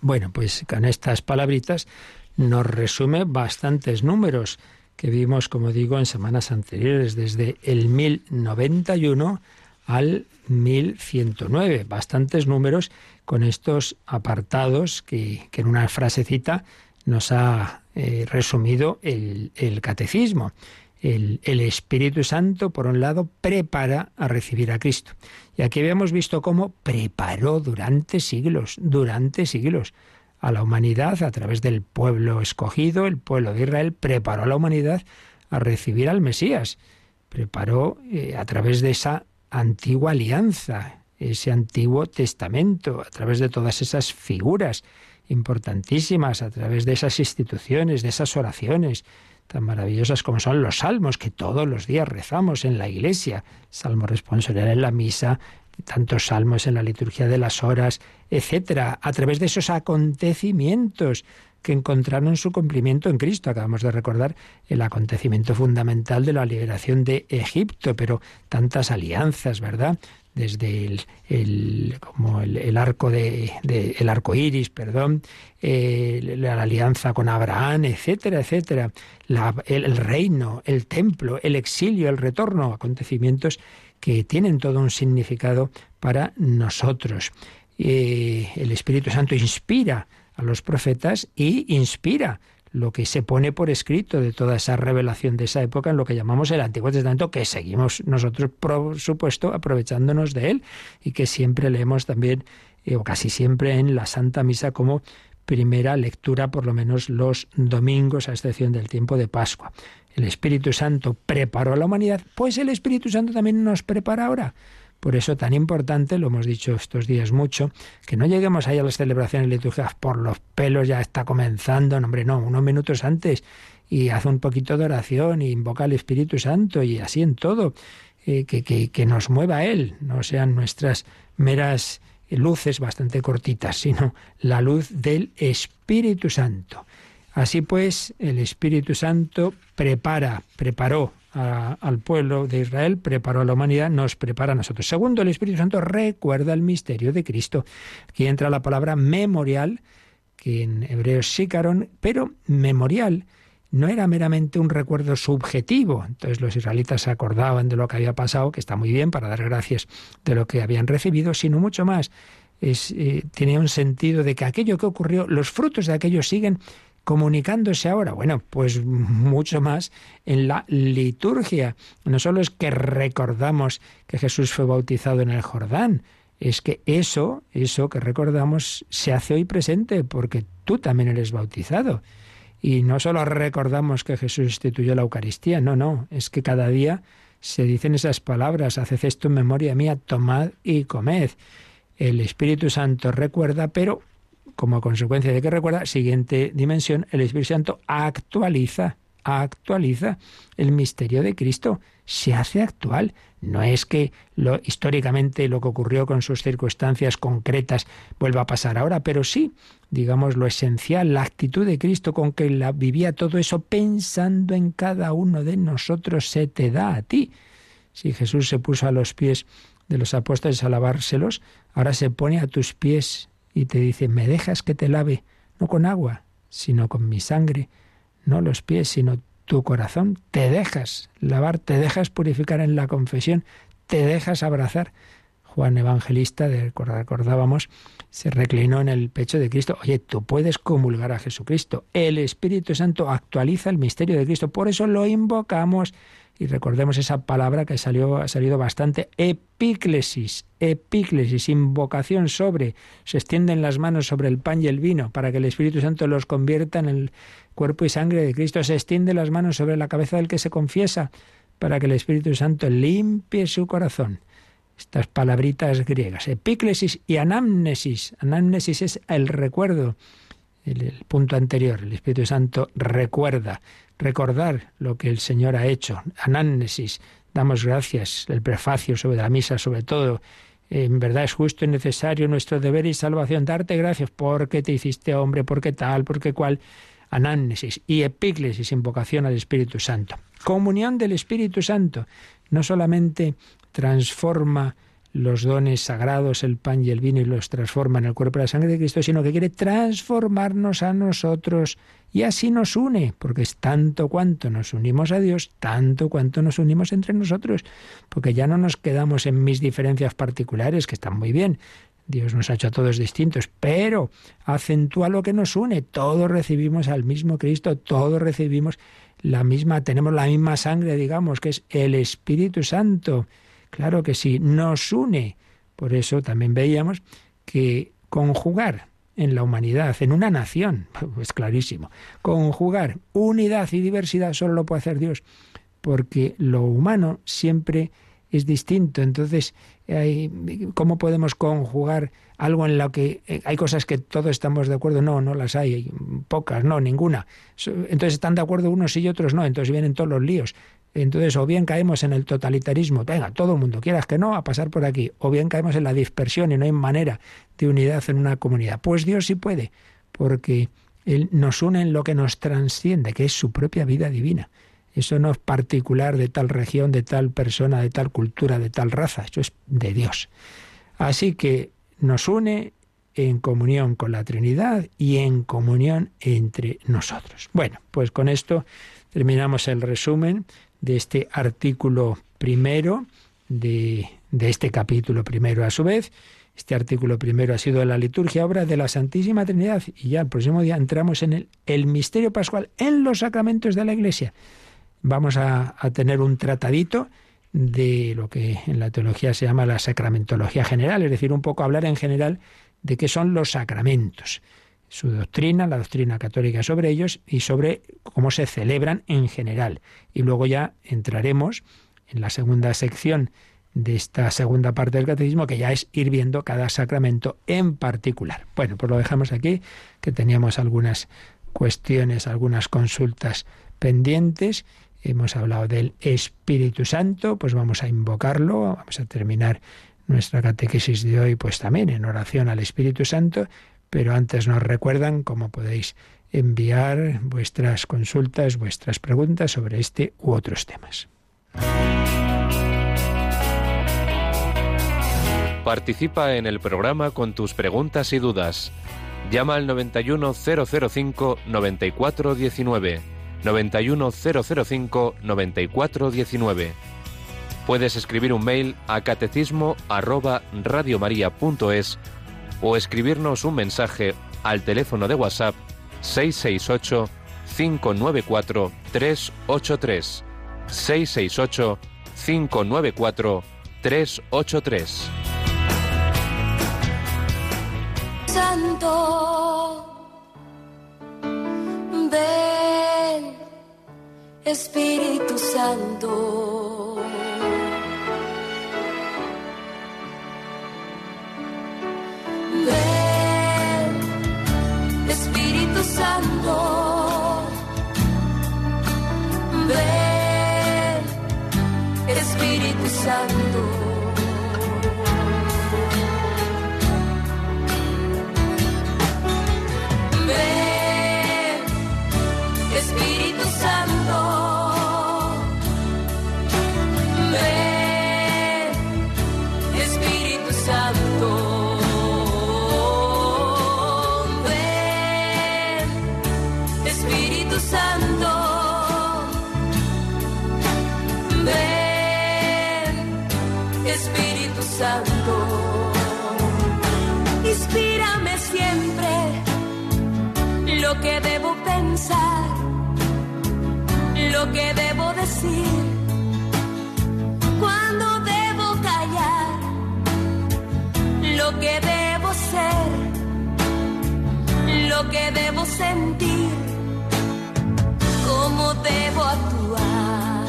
Bueno, pues con estas palabritas nos resume bastantes números que vimos, como digo, en semanas anteriores, desde el 1091 al 1109. Bastantes números con estos apartados que, en una frasecita nos ha eh, resumido el, catecismo. El, Espíritu Santo, por un lado, prepara a recibir a Cristo. Y aquí habíamos visto cómo preparó durante siglos, durante siglos, a la humanidad a través del pueblo escogido, el pueblo de Israel, preparó a la humanidad a recibir al Mesías. Preparó eh, a través de esa antigua alianza, ese antiguo testamento, a través de todas esas figuras importantísimas, a través de esas instituciones, de esas oraciones tan maravillosas como son los salmos que todos los días rezamos en la iglesia, salmo responsorial en la misa, tantos salmos en la liturgia de las horas, etcétera, a través de esos acontecimientos que encontraron su cumplimiento en Cristo. Acabamos de recordar el acontecimiento fundamental de la liberación de Egipto, pero tantas alianzas, ¿verdad? desde el, como el, arco de, el arco iris, perdón, eh, la, alianza con Abraham, etcétera, etcétera, el, reino, el templo, el exilio, el retorno, acontecimientos que tienen todo un significado para nosotros. Eh, el Espíritu Santo inspira a los profetas y inspira lo que se pone por escrito de toda esa revelación de esa época en lo que llamamos el Antiguo Testamento, que seguimos nosotros, por supuesto, aprovechándonos de él y que siempre leemos también, eh, o casi siempre en la Santa Misa como primera lectura, por lo menos los domingos, a excepción del tiempo de Pascua. El Espíritu Santo preparó a la humanidad, pues el Espíritu Santo también nos prepara ahora por eso tan importante, lo hemos dicho estos días mucho, que no lleguemos ahí a las celebraciones litúrgicas por los pelos, ya está comenzando, no, hombre, no, unos minutos antes y haz un poquito de oración y invoca al Espíritu Santo y así en todo, eh, que, que, que nos mueva Él, no sean nuestras meras luces bastante cortitas, sino la luz del Espíritu Santo. Así pues, el Espíritu Santo prepara, preparó al pueblo de Israel, preparó a la humanidad, nos prepara a nosotros. Segundo, el Espíritu Santo recuerda el misterio de Cristo. Aquí entra la palabra memorial, que en hebreo es sícaron, pero memorial no era meramente un recuerdo subjetivo. Entonces los israelitas se acordaban de lo que había pasado, que está muy bien para dar gracias de lo que habían recibido, sino mucho más. Es, eh, tenía un sentido de que aquello que ocurrió, los frutos de aquello siguen comunicándose ahora? Bueno, pues mucho más en la liturgia. No solo es que recordamos que Jesús fue bautizado en el Jordán, es que eso, eso que recordamos, se hace hoy presente, porque tú también eres bautizado. Y no solo recordamos que Jesús instituyó la Eucaristía, no, no, es que cada día se dicen esas palabras, haced esto en memoria mía, tomad y comed. El Espíritu Santo recuerda, pero como consecuencia de que recuerda, siguiente dimensión, el Espíritu Santo actualiza, actualiza el misterio de Cristo, se hace actual. No es que lo, históricamente lo que ocurrió con sus circunstancias concretas vuelva a pasar ahora, pero sí, digamos, lo esencial, la actitud de Cristo con que la vivía todo eso pensando en cada uno de nosotros se te da a ti. Si Jesús se puso a los pies de los apóstoles a lavárselos, ahora se pone a tus pies y te dice, me dejas que te lave, no con agua, sino con mi sangre, no los pies, sino tu corazón, te dejas lavar, te dejas purificar en la confesión, te dejas abrazar. Juan Evangelista, recordábamos, se reclinó en el pecho de Cristo. Oye, tú puedes comulgar a Jesucristo. El Espíritu Santo actualiza el misterio de Cristo. Por eso lo invocamos y recordemos esa palabra que salió, ha salido bastante, epíclesis, epíclesis, invocación sobre, se extienden las manos sobre el pan y el vino para que el Espíritu Santo los convierta en el cuerpo y sangre de Cristo, se extiende las manos sobre la cabeza del que se confiesa para que el Espíritu Santo limpie su corazón. Estas palabritas griegas, epíclesis y anamnesis. Anamnesis es el recuerdo, el punto anterior, el Espíritu Santo recuerda recordar lo que el Señor ha hecho. Anánesis, damos gracias, el prefacio sobre la misa, sobre todo. En verdad es justo y necesario nuestro deber y salvación darte gracias porque te hiciste hombre, porque tal, porque cual. Anánesis y epíclesis, invocación al Espíritu Santo. Comunión del Espíritu Santo. No solamente transforma los dones sagrados, el pan y el vino, y los transforma en el cuerpo y la sangre de Cristo, sino que quiere transformarnos a nosotros y así nos une, porque es tanto cuanto nos unimos a Dios, tanto cuanto nos unimos entre nosotros, porque ya no nos quedamos en mis diferencias particulares, que están muy bien, Dios nos ha hecho a todos distintos, pero acentúa lo que nos une. Todos recibimos al mismo Cristo, todos recibimos la misma, tenemos la misma sangre, digamos, que es el Espíritu Santo. Claro que sí, nos une. Por eso también veíamos que conjugar en la humanidad, en una nación, es clarísimo, conjugar unidad y diversidad solo lo puede hacer Dios, porque lo humano siempre es distinto. Entonces, ¿cómo podemos conjugar algo en lo que eh, hay cosas que todos estamos de acuerdo? No, no las hay, pocas, no, ninguna. Entonces están de acuerdo unos y otros no, entonces vienen todos los líos. Entonces, o bien caemos en el totalitarismo, venga, todo el mundo, quieras que no, a pasar por aquí, o bien caemos en la dispersión y no hay manera de unidad en una comunidad. Pues Dios sí puede, porque Él nos une en lo que nos transciende, que es su propia vida divina. Eso no es particular de tal región, de tal persona, de tal cultura, de tal raza, eso es de Dios. Así que nos une en comunión con la Trinidad y en comunión entre nosotros. Bueno, pues con esto terminamos el resumen de este artículo primero, de, de, este capítulo primero a su vez. Este artículo primero ha sido la liturgia, obra de la Santísima Trinidad. Y ya el próximo día entramos en el, el misterio pascual, en los sacramentos de la Iglesia. Vamos a, a tener un tratadito de lo que en la teología se llama la sacramentología general, es decir, un poco hablar en general de qué son los sacramentos su doctrina, la doctrina católica sobre ellos y sobre cómo se celebran en general. Y luego ya entraremos en la segunda sección de esta segunda parte del catecismo, que ya es ir viendo cada sacramento en particular. Bueno, pues lo dejamos aquí, que teníamos algunas cuestiones, algunas consultas pendientes. Hemos hablado del Espíritu Santo, pues vamos a invocarlo, vamos a terminar nuestra catequesis de hoy, pues también en oración al Espíritu Santo, pero antes nos recuerdan cómo podéis enviar vuestras consultas, vuestras preguntas sobre este u otros temas. Participa en el programa con tus preguntas y dudas. Llama al 91005 9419. 91005 9419. Puedes escribir un mail a catecismo arroba radiomaria.es o escribirnos un mensaje al teléfono de WhatsApp 668 594 383 668 594 383 Santo ven Espíritu Santo Santo. Ven, Espíritu Santo. Que debo pensar, lo que debo decir, cuando debo callar, lo que debo ser, lo que debo sentir cómo debo actuar.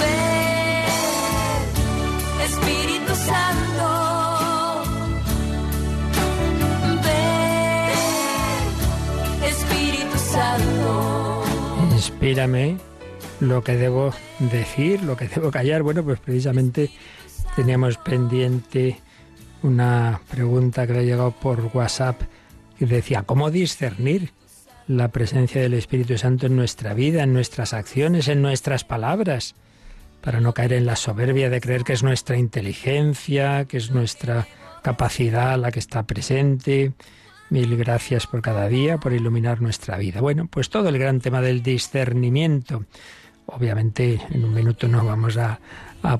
Ven, Espíritu Santo. Inspírame lo que debo decir, lo que debo callar. Bueno, pues precisamente teníamos pendiente una pregunta que le ha llegado por WhatsApp que decía, ¿cómo discernir la presencia del Espíritu Santo en nuestra vida, en nuestras acciones, en nuestras palabras, para no caer en la soberbia de creer que es nuestra inteligencia, que es nuestra capacidad la que está presente. Mil gracias por cada día, por iluminar nuestra vida. Bueno, pues todo el gran tema del discernimiento. Obviamente en un minuto no vamos a,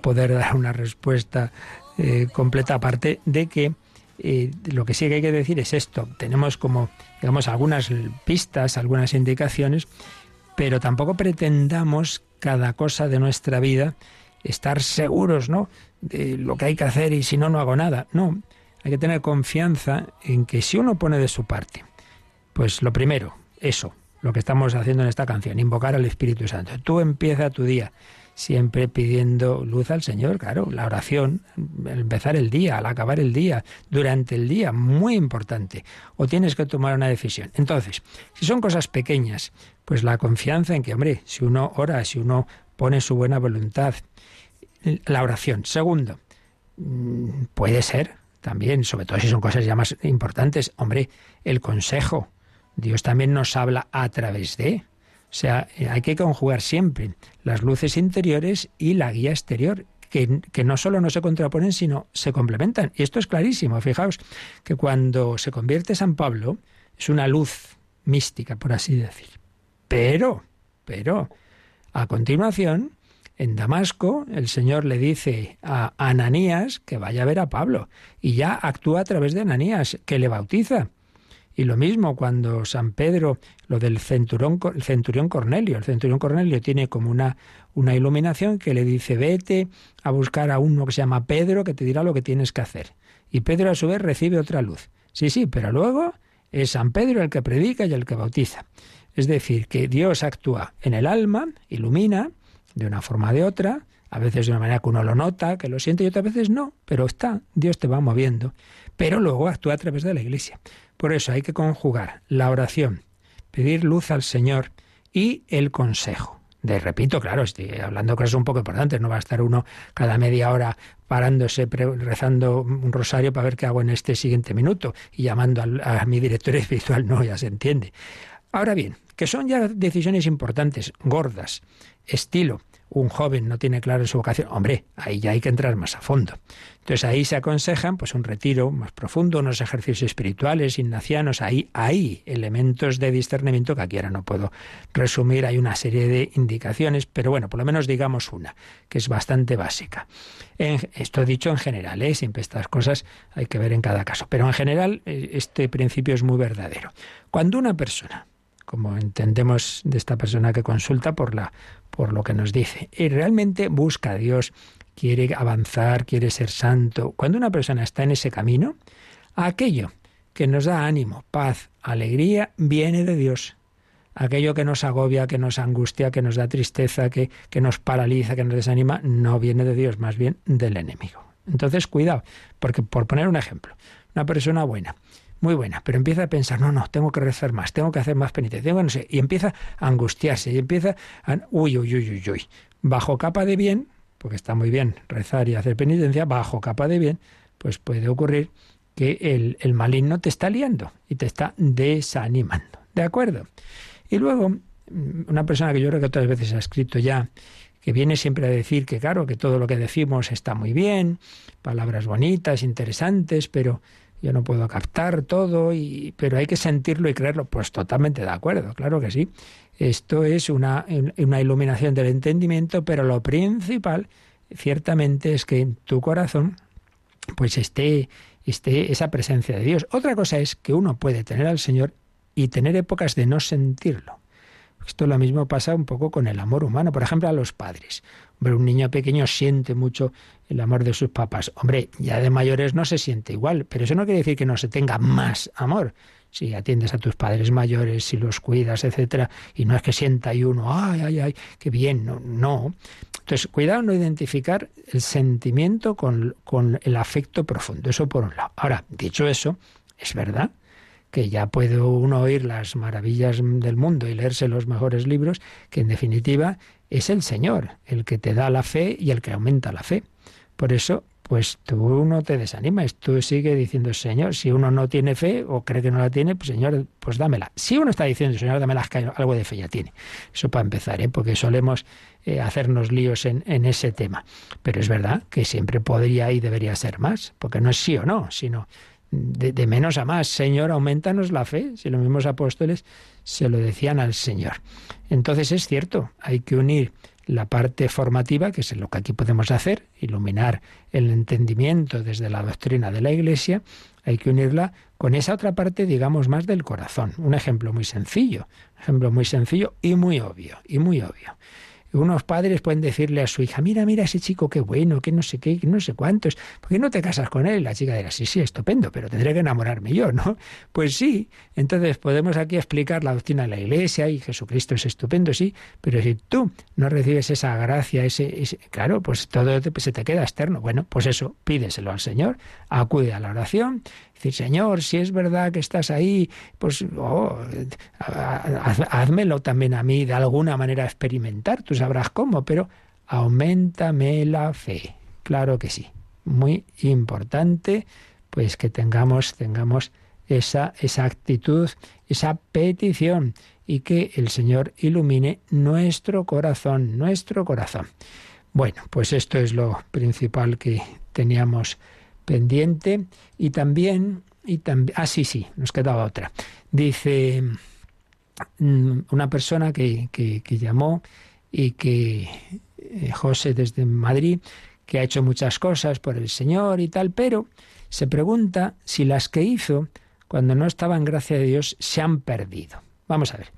poder dar una respuesta eh, completa, aparte de que eh, lo que sí que hay que decir es esto. Tenemos como, digamos, algunas pistas, algunas indicaciones, pero tampoco pretendamos cada cosa de nuestra vida estar seguros, ¿no? De lo que hay que hacer y si no, no hago nada. No, hay que tener confianza en que si uno pone de su parte, pues lo primero, eso, lo que estamos haciendo en esta canción, invocar al Espíritu Santo. Tú empieza tu día siempre pidiendo luz al Señor, claro, la oración, al empezar el día, al acabar el día, durante el día, muy importante. O tienes que tomar una decisión. Entonces, si son cosas pequeñas, pues la confianza en que, hombre, si uno ora, si uno pone su buena voluntad, la oración. Segundo, mm, puede ser también, sobre todo si son cosas ya más importantes, hombre, el consejo. Dios también nos habla a través de. O sea, eh, hay que conjugar siempre las luces interiores y la guía exterior, que, que, no solo no se contraponen, sino se complementan. Y esto es clarísimo. Fijaos que cuando se convierte San Pablo, es una luz mística, por así decir. Pero, pero, a continuación, en Damasco, el Señor le dice a Ananías que vaya a ver a Pablo y ya actúa a través de Ananías, que le bautiza. Y lo mismo cuando San Pedro, lo del centurión, el centurión Cornelio, el centurión Cornelio tiene como una, una iluminación que le dice, vete a buscar a uno que se llama Pedro que te dirá lo que tienes que hacer. Y Pedro a su vez recibe otra luz. Sí, sí, pero luego es San Pedro el que predica y el que bautiza. Es decir, que Dios actúa en el alma, ilumina, de una forma o de otra, a veces de una manera que uno lo nota, que lo siente y otras veces no, pero está, Dios te va moviendo. Pero luego actúa a través de la Iglesia. Por eso hay que conjugar la oración, pedir luz al Señor y el consejo. De repito, claro, estoy hablando cosas un poco importantes, no va a estar uno cada media hora parándose, rezando un rosario para ver qué hago en este siguiente minuto y llamando a, a mi director espiritual, no, ya se entiende. Ahora bien, que son ya decisiones importantes, gordas, estilo, un joven no tiene claro su vocación, hombre, ahí ya hay que entrar más a fondo. Entonces ahí se aconsejan pues un retiro más profundo, unos ejercicios espirituales, ignacianos, ahí hay elementos de discernimiento que aquí ahora no puedo resumir, hay una serie de indicaciones, pero bueno, por lo menos digamos una, que es bastante básica. Esto dicho en general, ¿eh? siempre estas cosas hay que ver en cada caso, pero en general eh, este principio es muy verdadero. Cuando una persona como entendemos de esta persona que consulta por la por lo que nos dice. Y realmente busca a Dios, quiere avanzar, quiere ser santo. Cuando una persona está en ese camino, aquello que nos da ánimo, paz, alegría, viene de Dios. Aquello que nos agobia, que nos angustia, que nos da tristeza, que, que nos paraliza, que nos desanima, no viene de Dios, más bien del enemigo. Entonces, cuidado, porque por poner un ejemplo, una persona buena muy buena, pero empieza a pensar, no, no, tengo que rezar más, tengo que hacer más penitencia, no sé, y empieza a angustiarse, y empieza a, uy, uy, uy, uy, uy, bajo capa de bien, porque está muy bien rezar y hacer penitencia, bajo capa de bien, pues puede ocurrir que el, el maligno te está liando y te está desanimando, ¿de acuerdo? Y luego, mm, una persona que yo creo que otras veces ha escrito ya, que viene siempre a decir que claro, que todo lo que decimos está muy bien, palabras bonitas, interesantes, pero yo no puedo captar todo, y, pero hay que sentirlo y creerlo. Pues totalmente de acuerdo, claro que sí. Esto es una, una iluminación del entendimiento, pero lo principal, ciertamente, es que en tu corazón pues esté, esté esa presencia de Dios. Otra cosa es que uno puede tener al Señor y tener épocas de no sentirlo. Esto lo mismo pasa un poco con el amor humano, por ejemplo, a los padres. Hombre, un niño pequeño siente mucho el amor de sus papás. Hombre, ya de mayores no se siente igual, pero eso no quiere decir que no se tenga más amor. Si atiendes a tus padres mayores, si los cuidas, etcétera, y no es que sienta ahí uno, ay, ay, ay, qué bien, no, no. Entonces, cuidado no identificar el sentimiento con, con el afecto profundo, eso por un lado. Ahora, dicho eso, es verdad que ya puede uno oír las maravillas del mundo y leerse los mejores libros, que en definitiva es el Señor el que te da la fe y el que aumenta la fe. Por eso, pues tú no te desanimas, tú sigue diciendo, Señor, si uno no tiene fe o cree que no la tiene, pues Señor, pues dámela. Si uno está diciendo, Señor, dámela, algo de fe ya tiene. Eso para empezar, ¿eh? porque solemos eh, hacernos líos en, en ese tema. Pero es verdad que siempre podría y debería ser más, porque no es sí o no, sino de, menos a más. Señor, aumentanos la fe. Si los mismos apóstoles se lo decían al Señor. Entonces es cierto, hay que unir la parte formativa, que es lo que aquí podemos hacer, iluminar el entendimiento desde la doctrina de la Iglesia, hay que unirla con esa otra parte, digamos, más del corazón. Un ejemplo muy sencillo, ejemplo muy sencillo y muy obvio, y muy obvio. Unos padres pueden decirle a su hija, mira, mira ese chico, qué bueno, que no sé qué, que no sé cuántos, ¿por qué no te casas con él? La chica dirá, sí, sí, estupendo, pero tendré que enamorarme yo, ¿no? Pues sí, entonces podemos aquí explicar la doctrina de la Iglesia y Jesucristo es estupendo, sí, pero si tú no recibes esa gracia, ese, claro, pues todo se te queda externo. Bueno, pues eso, pídeselo al Señor, acude a la oración, Señor, si es verdad que estás ahí, pues oh, házmelo también a mí de alguna manera experimentar, tú sabrás cómo, pero aumentame la fe. Claro que sí. Muy importante, pues que tengamos, tengamos esa, esa actitud, esa petición y que el Señor ilumine nuestro corazón, nuestro corazón. Bueno, pues esto es lo principal que teníamos pendiente y también, y también, ah sí, sí, nos quedaba otra. Dice mm, una persona que, que, llamó y que eh, José desde Madrid, que ha hecho muchas cosas por el Señor y tal, pero se pregunta si las que hizo cuando no estaba en gracia de Dios se han perdido. Vamos a ver.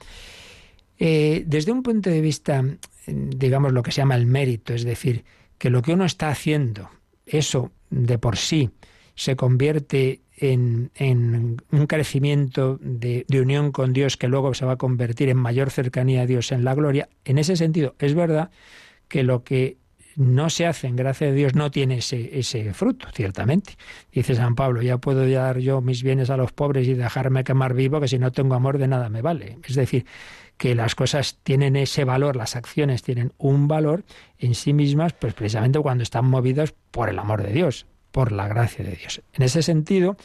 Eh, desde un punto de vista, digamos, lo que se llama el mérito, es decir, que lo que uno está haciendo, eso de por sí, se convierte en, un crecimiento de, de, unión con Dios que luego se va a convertir en mayor cercanía a Dios en la gloria, en ese sentido es verdad que lo que no se hace en gracia de Dios no tiene ese, ese fruto, ciertamente. Dice San Pablo, ya puedo dar yo mis bienes a los pobres y dejarme quemar vivo, que si no tengo amor de nada me vale. Es decir, que las cosas tienen ese valor, las acciones tienen un valor en sí mismas, pues precisamente cuando están movidas por el amor de Dios, por la gracia de Dios. En ese sentido,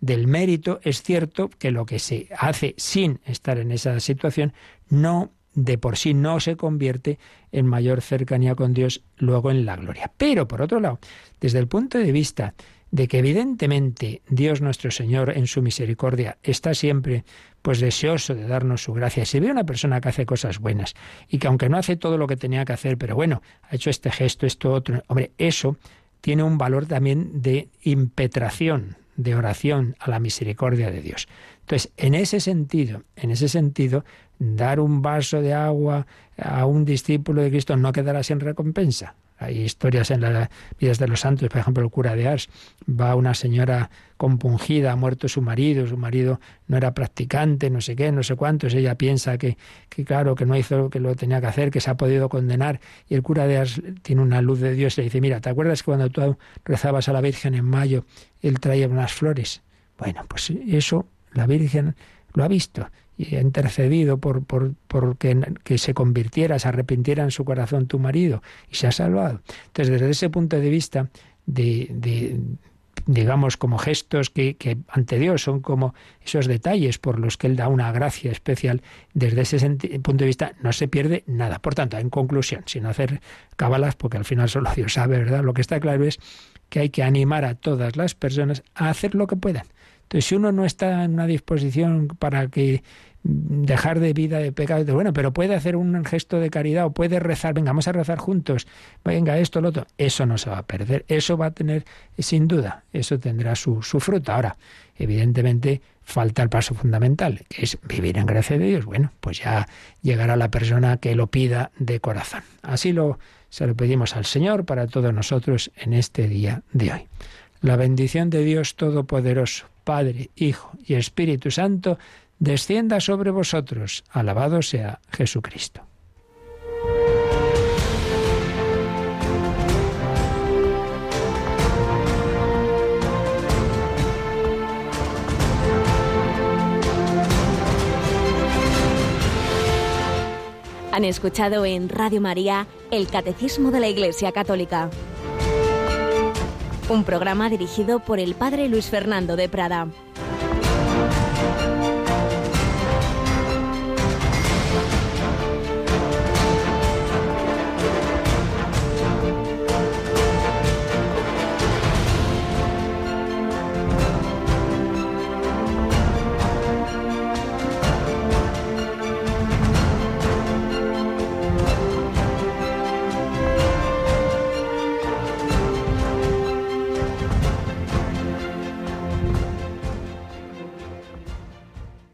del mérito, es cierto que lo que se hace sin estar en esa situación no de por sí no se convierte en mayor cercanía con Dios luego en la gloria. Pero por otro lado, desde el punto de vista de que evidentemente Dios nuestro Señor en su misericordia está siempre pues deseoso de darnos su gracia. Si ve una persona que hace cosas buenas y que aunque no hace todo lo que tenía que hacer, pero bueno, ha hecho este gesto, esto otro, hombre, eso tiene un valor también de impetración, de oración a la misericordia de Dios. Entonces, en ese sentido, en ese sentido, dar un vaso de agua a un discípulo de Cristo no quedará sin recompensa. Hay historias en las vidas de los santos, por ejemplo, el cura de Ars, va una señora compungida, ha muerto su marido, su marido no era practicante, no sé qué, no sé cuántos, ella piensa que, que claro, que no hizo lo que lo tenía que hacer, que se ha podido condenar, y el cura de Ars tiene una luz de Dios y le dice, mira, ¿te acuerdas que cuando tú rezabas a la Virgen en mayo, él traía unas flores? Bueno, pues eso la Virgen lo ha visto y ha intercedido por, por, que, se convirtiera, se arrepintiera en su corazón tu marido y se ha salvado. Entonces, desde ese punto de vista, de, digamos, como gestos que, que, ante Dios son como esos detalles por los que Él da una gracia especial, desde ese punto de vista no se pierde nada. Por tanto, en conclusión, sin hacer cabalas, porque al final solo Dios sabe, ¿verdad? Lo que está claro es que hay que animar a todas las personas a hacer lo que puedan. Entonces, si uno no está en una disposición para que dejar de vida de pecado, bueno, pero puede hacer un gesto de caridad o puede rezar, venga, vamos a rezar juntos, venga, esto, lo otro, eso no se va a perder, eso va a tener, sin duda, eso tendrá su, su fruto. Ahora, evidentemente, falta el paso fundamental, que es vivir en gracia de Dios. Bueno, pues ya llegará la persona que lo pida de corazón. Así lo se lo pedimos al Señor para todos nosotros en este día de hoy. La bendición de Dios Todopoderoso, Padre, Hijo y Espíritu Santo, descienda sobre vosotros. Alabado sea Jesucristo. Han escuchado en Radio María el Catecismo de la Iglesia Católica, un programa dirigido por el Padre Luis Fernando de Prada.